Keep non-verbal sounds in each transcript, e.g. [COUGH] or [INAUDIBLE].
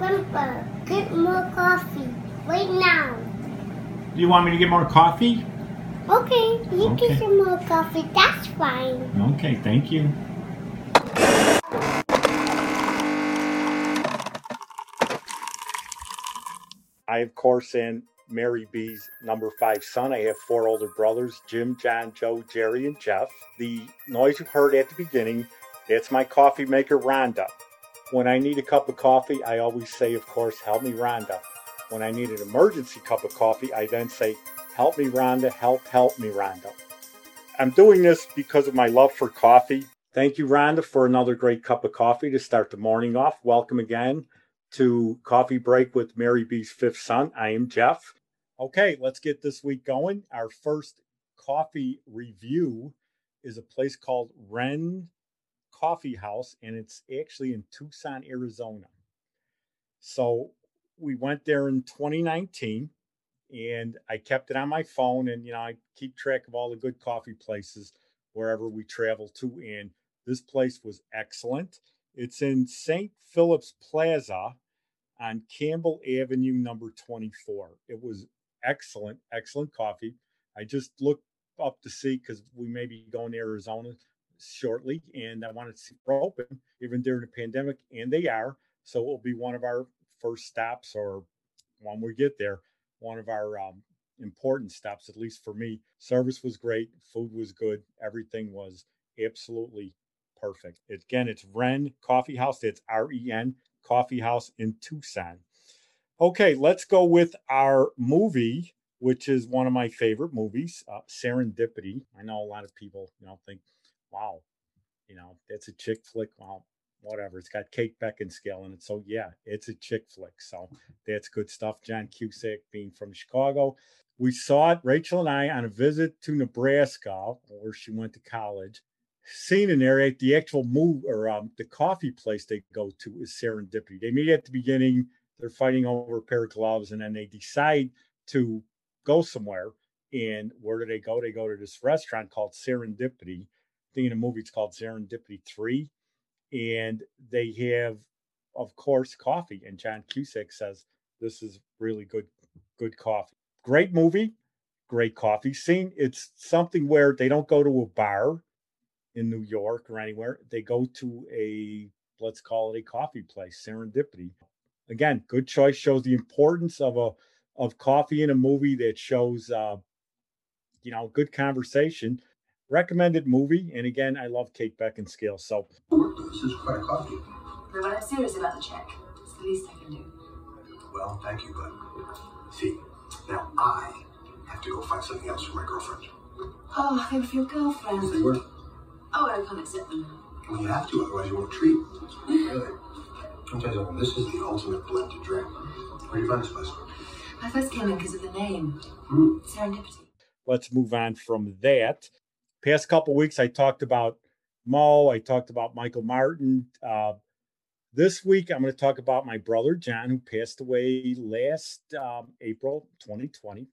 Grandpa, get more coffee right now. Do you want me to get more coffee? Okay, you Okay. get some more coffee. That's fine. Okay, thank you. I, of course, am Mary B's number five son. I have four older brothers Jim, John, Joe, Jerry, and Jeff. The noise you heard at the beginning, that's my coffee maker, Rhonda. When I need a cup of coffee, I always say, of course, help me, Rhonda. When I need an emergency cup of coffee, I then say, help me, Rhonda, help, help me, Rhonda. I'm doing this because of my love for coffee. Thank you, Rhonda, for another great cup of coffee to start the morning off. Welcome again to Coffee Break with Mary B's fifth son. I am Jeff. Okay, let's get this week going. Our first coffee review is a place called Ren Coffee House, and it's actually in Tucson, Arizona. So we went there in 2019 and I kept it on my phone and you know I keep track of all the good coffee places wherever we travel to and this place was excellent. It's in St. Philip's Plaza on Campbell Avenue number 24. It was excellent, excellent coffee. I just looked up to see because we may be going to Arizona shortly and I wanted to see if they're open even during the pandemic and they are. So it will be one of our first stops or when we get there one of our um, important stops, at least for me. Service was great, food was good, everything was absolutely perfect. Again, it's Ren Coffee House. That's R E N Coffee House in Tucson. Okay, let's go with our movie, which is one of my favorite movies, uh, Serendipity. I know a lot of people, you know, think, wow, you know, that's a chick flick. Well, whatever. It's got Kate Beckinsale in it. So yeah, it's a chick flick. So that's good stuff. John Cusack being from Chicago. We saw it, Rachel and I, on a visit to Nebraska, where she went to college. In there at the actual move or um, the coffee place they go to is serendipity. They meet at the beginning, they're fighting over a pair of gloves, and then they decide to go somewhere. And where do they go? They go to this restaurant called Serendipity. I think in the movie it's called Serendipity 3 and they have of course coffee. And john cusack says this is really good good coffee. Great movie great coffee scene. It's something where they don't go to a bar in new york or anywhere. They go to a let's call it a coffee place serendipity. Again good choice shows the importance of a of coffee in a movie that shows uh you know good conversation recommended movie and again i love kate beckinsale so This is quite a coffee. No, but I'm serious about the check. It's the least I can do. Well, thank you, but see, now I have to go find something else for my girlfriend. Oh, they were for your They were. Oh, I can't accept them. Well, you have to, otherwise you won't treat. Really. I'll tell you. This is the ultimate blend to drink. Where do you find this place? I first came in because of the name. Hmm. Serendipity. let's move on from that. Past couple weeks, I talked about Mo. I talked about Michael Martin. Uh, this week, I'm going to talk about my brother John, who passed away last um, April 2020.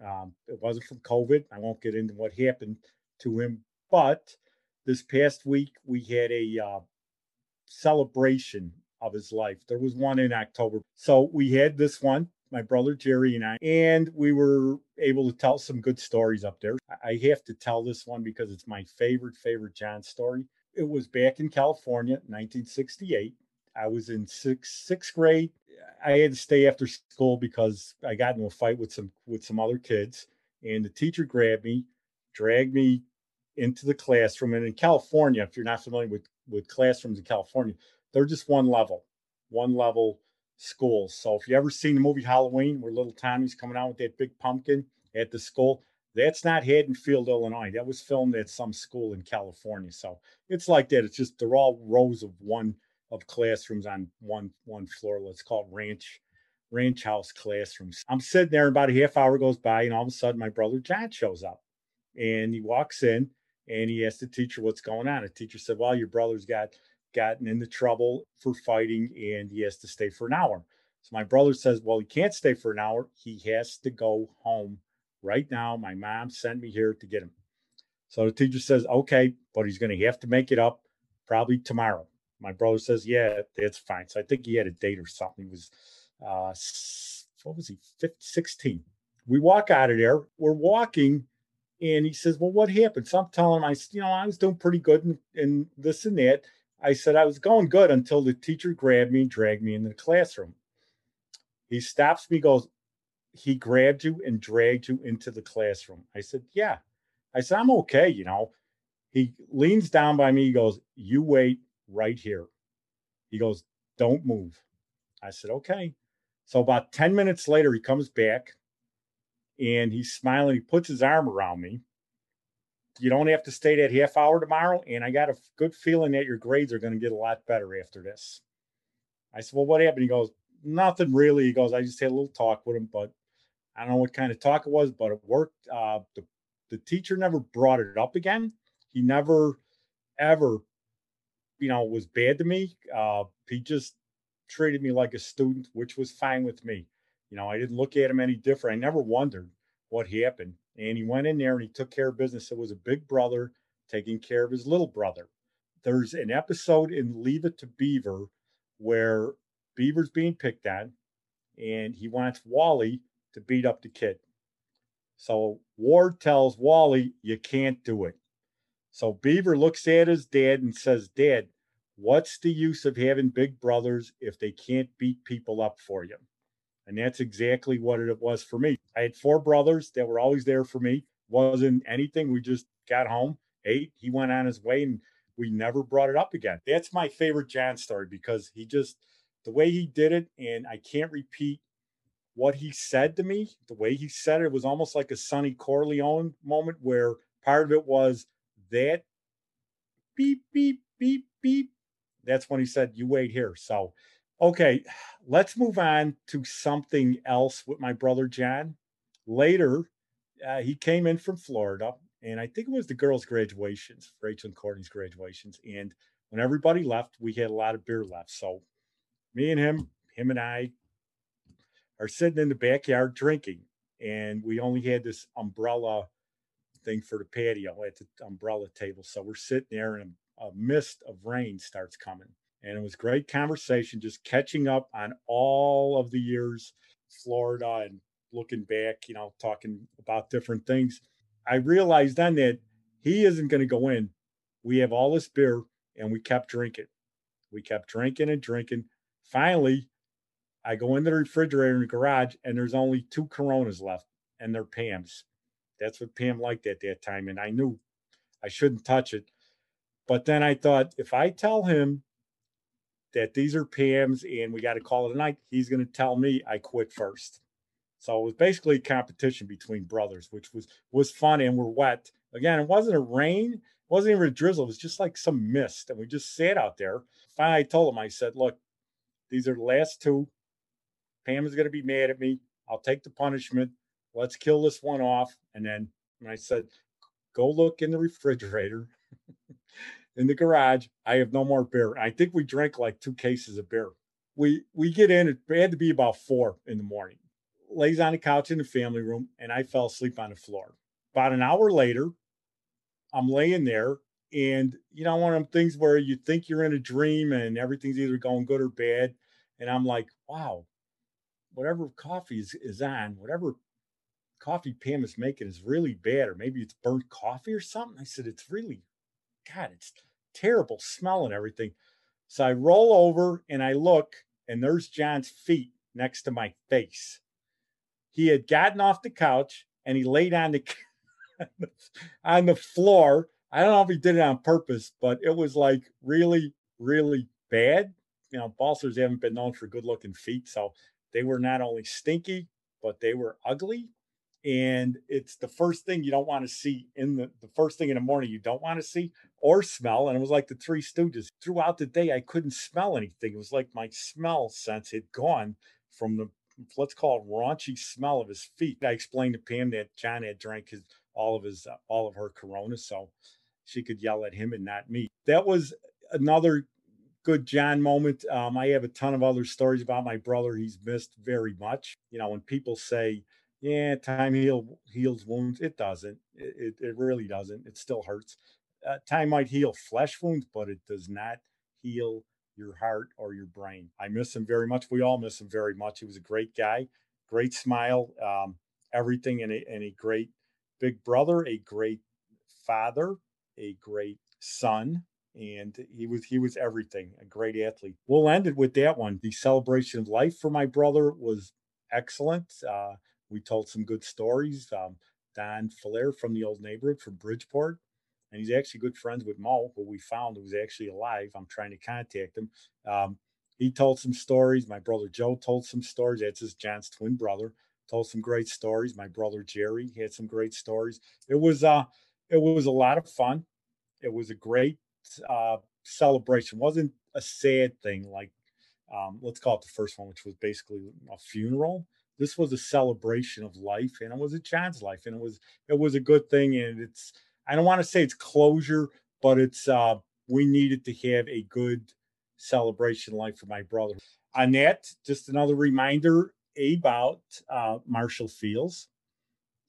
Um, it wasn't from COVID. I won't get into what happened to him, but this past week we had a uh, celebration of his life. There was one in October, so we had this one my brother Jerry and I, and we were able to tell some good stories up there. I have to tell this one because it's my favorite, favorite John story. It was back in California, 1968. I was in sixth sixth grade. I had to stay after school because I got into a fight with some with some other kids, and the teacher grabbed me, dragged me into the classroom. And in California, if you're not familiar with with classrooms in California, they're just one level, one level schools. So if you ever seen the movie Halloween, where little Tommy's coming out with that big pumpkin at the school, that's not Haddonfield, Illinois. That was filmed at some school in California. So it's like that. It's just they're all rows of one of classrooms on one one floor. Let's call it ranch ranch house classrooms. I'm sitting there, about a half hour goes by, and all of a sudden my brother John shows up, and he walks in and he asked the teacher what's going on. The teacher said, "Well, your brother's got gotten into trouble for fighting, and he has to stay for an hour." So my brother says, "Well, he can't stay for an hour. He has to go home right now. My mom sent me here to get him." So the teacher says, "Okay, but he's going to have to make it up probably tomorrow." My brother says, yeah, that's fine. So I think he had a date or something. He was, uh, what was he, 15, 16. We walk out of there. We're walking and he says, well, what happened? So I'm telling him, I, you know, I was doing pretty good in this and that. I said, I was going good until the teacher grabbed me and dragged me into the classroom. He stops me, goes, he grabbed you and dragged you into the classroom. I said, yeah. I said, I'm okay, you know. He leans down by me. He goes, You wait right here. He goes, Don't move. I said, Okay. So about 10 minutes later, he comes back and he's smiling. He puts his arm around me. You don't have to stay that half hour tomorrow. And I got a good feeling that your grades are going to get a lot better after this. I said, Well, what happened? He goes, Nothing really. He goes, I just had a little talk with him, but I don't know what kind of talk it was, but it worked. Uh, the, the teacher never brought it up again. He never, ever, you know, was bad to me. Uh, he just treated me like a student, which was fine with me. You know, I didn't look at him any different. I never wondered what happened. And he went in there and he took care of business. It was a big brother taking care of his little brother. There's an episode in Leave It to Beaver where Beaver's being picked on and he wants Wally to beat up the kid. So Ward tells Wally, You can't do it. So Beaver looks at his dad and says, Dad, what's the use of having big brothers if they can't beat people up for you? And that's exactly what it was for me. I had four brothers that were always there for me. Wasn't anything. We just got home, ate, he went on his way, and we never brought it up again. That's my favorite John story because he just, the way he did it, and I can't repeat what he said to me, the way he said it, it was almost like a Sonny Corleone moment where part of it was that beep, beep, beep, beep. That's when he said, You wait here. So, okay, let's move on to something else with my brother John. Later, uh, he came in from Florida, and I think it was the girls' graduations, Rachel and Courtney's graduations. And when everybody left, we had a lot of beer left. So, me and him, him and I, are sitting in the backyard drinking, and we only had this umbrella thing for the patio at the umbrella table. So we're sitting there, and a mist of rain starts coming. And it was great conversation, just catching up on all of the years, Florida, and looking back, you know, talking about different things. I realized then that he isn't going to go in. We have all this beer, and we kept drinking. We kept drinking and drinking. Finally, I go in the refrigerator in the garage, and there's only two Coronas left, and they're Pam's. That's what Pam liked at that time. And I knew I shouldn't touch it. But then I thought, if I tell him that these are Pam's and we got to call it a night, he's going to tell me I quit first. So it was basically competition between brothers, which was was fun and we're wet. Again, it wasn't a rain, it wasn't even a drizzle. It was just like some mist, and we just sat out there. Finally, I told him, I said, "Look, these are the last two. Pam is going to be mad at me. I'll take the punishment let's kill this one off. And then when I said, go look in the refrigerator [LAUGHS] in the garage, I have no more beer. I think we drank like two cases of beer. We we get in, it had to be about four in the morning. Lays on the couch in the family room, and I fell asleep on the floor. About an hour later, I'm laying there, and you know, one of them things where you think you're in a dream and everything's either going good or bad. And I'm like, wow, whatever coffee is, is on, whatever coffee Pam is making is really bad, or maybe it's burnt coffee or something. I said, It's really, God, it's terrible smell and everything. So I roll over and I look, and there's John's feet next to my face. He had gotten off the couch and he laid on the [LAUGHS] on the floor. I don't know if he did it on purpose, but it was like really, really bad. You know, Balsers haven't been known for good looking feet. So they were not only stinky, but they were ugly and it's the first thing you don't want to see in the the first thing in the morning you don't want to see or smell and it was like the three stooges throughout the day i couldn't smell anything it was like my smell sense had gone from the let's call it raunchy smell of his feet i explained to pam that john had drank his all of his uh, all of her corona so she could yell at him and not me that was another good John moment. Um, I have a ton of other stories about my brother. He's missed very much. You know, when people say, yeah, time heal, heals wounds. It doesn't. It, it, it really doesn't. It still hurts. Uh, time might heal flesh wounds, but it does not heal your heart, or your brain. I miss him very much. We all miss him very much. He was a great guy, great smile, um, everything, and a, and a great big brother, a great father, a great son, and he was he was everything a great athlete we'll end it with that one the celebration of life for my brother was excellent uh, we told some good stories um, don Flair from the old neighborhood from bridgeport and he's actually good friends with mo who we found who's actually alive i'm trying to contact him um, he told some stories my brother joe told some stories that's his john's twin brother told some great stories my brother jerry had some great stories it was uh it was a lot of fun it was a great uh, celebration. It wasn't a sad thing like um, let's call it the first one, which was basically a funeral. This was a celebration of life, and it was a child's life, and it was it was a good thing. And it's I don't want to say it's closure, but it's uh, we needed to have a good celebration life for my brother. On that, just another reminder about uh, Marshall Fields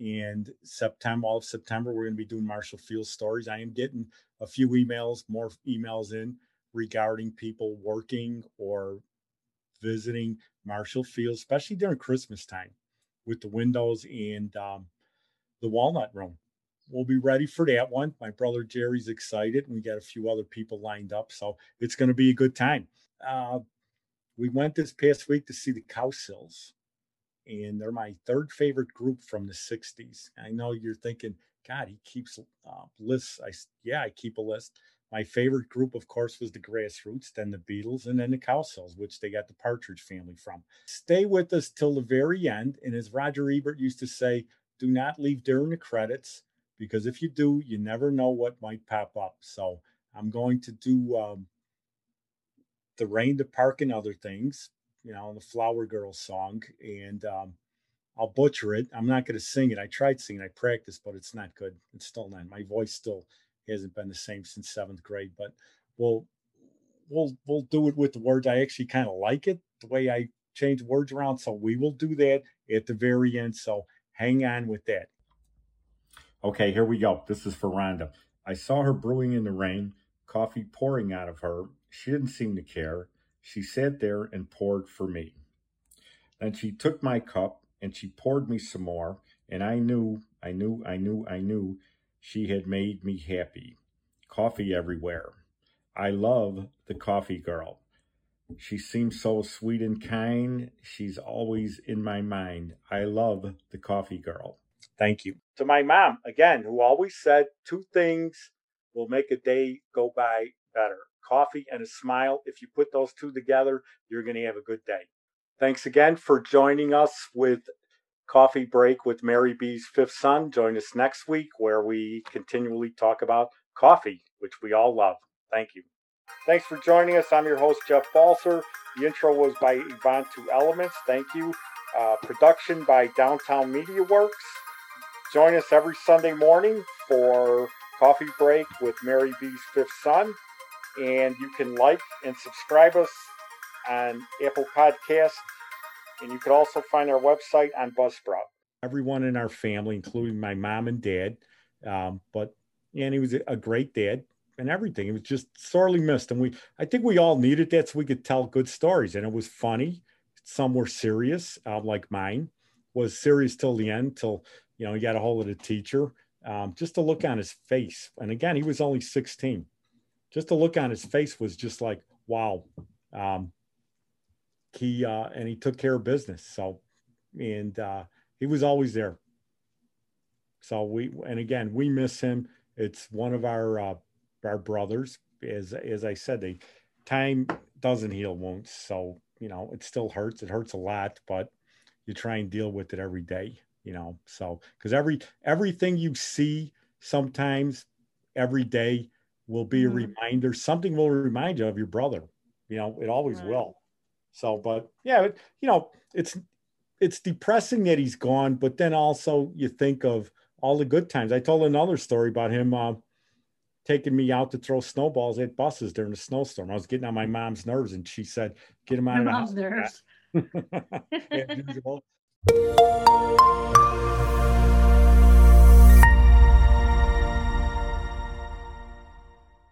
and September, all of September, we're going to be doing Marshall Fields stories. I am getting a few emails, more emails in regarding people working or visiting Marshall Field, especially during Christmas time with the windows and um, the walnut room. We'll be ready for that one. My brother Jerry's excited, and we got a few other people lined up, so it's going to be a good time. Uh, we went this past week to see the Cow Cowsills and they're my third favorite group from the 60s. I know you're thinking, God, he keeps uh, lists. I, yeah, I keep a list. My favorite group, of course, was the Grassroots, then the Beatles, and then the Cowsills, which they got the Partridge family from. Stay with us till the very end. And as Roger Ebert used to say, do not leave during the credits because if you do, you never know what might pop up. So I'm going to do um, the Rain, the Park, and other things you know, the Flower Girl song, and um, I'll butcher it. I'm not going to sing it. I tried singing, I practiced, but it's not good. It's still not. My voice still hasn't been the same since seventh grade. But we'll we'll we'll do it with the words. I actually kind of like it the way I change words around. So we will do that at the very end. So hang on with that. Okay, here we go. This is for Rhonda. I saw her brewing in the rain, coffee pouring out of her. She didn't seem to care. She sat there and poured for me. Then she took my cup and she poured me some more, and I knew, I knew, I knew, I knew she had made me happy. Coffee everywhere. I love the coffee girl. She seems so sweet and kind. She's always in my mind. I love the coffee girl. Thank you. To my mom, again, who always said two things will make a day go by better coffee and a smile. If you put those two together, you're going to have a good day. Thanks again for joining us with Coffee Break with Mary B's Fifth Son. Join us next week where we continually talk about coffee, which we all love. Thank you. Thanks for joining us. I'm your host, Jeff Balser. The intro was by Yvonne Two Elements. Thank you. Uh, production by Downtown Media Works. Join us every Sunday morning for Coffee Break with Mary B's Fifth Son and you can like and subscribe us on Apple Podcast, and you can also find our website on Buzzsprout. Everyone in our family, including my mom and dad, um, but and he was a great dad and everything. It was just sorely missed, and we I think we all needed that so we could tell good stories, and it was funny. Some were serious, uh, like mine was serious till the end, till you know he got a hold of the teacher. Um, just to look on his face, and again, he was only 16 just the look on his face was just like, wow. Um, he uh, and he took care of business. So, and uh, he was always there. So we and again we miss him. It's one of our uh, our brothers. As as I said, the time doesn't heal wounds. So you know it still hurts. It hurts a lot, but you try and deal with it every day. You know, so because every everything you see sometimes every day will be mm-hmm. a reminder. Something will remind you of your brother. You know, it always right. will. So, but yeah, it, you know, it's it's depressing that he's gone, but then also you think of all the good times. I told another story about him uh, taking me out to throw snowballs at buses during a snowstorm. I was getting on my mom's nerves, and she said, "Get him out of the house." nerves. [LAUGHS]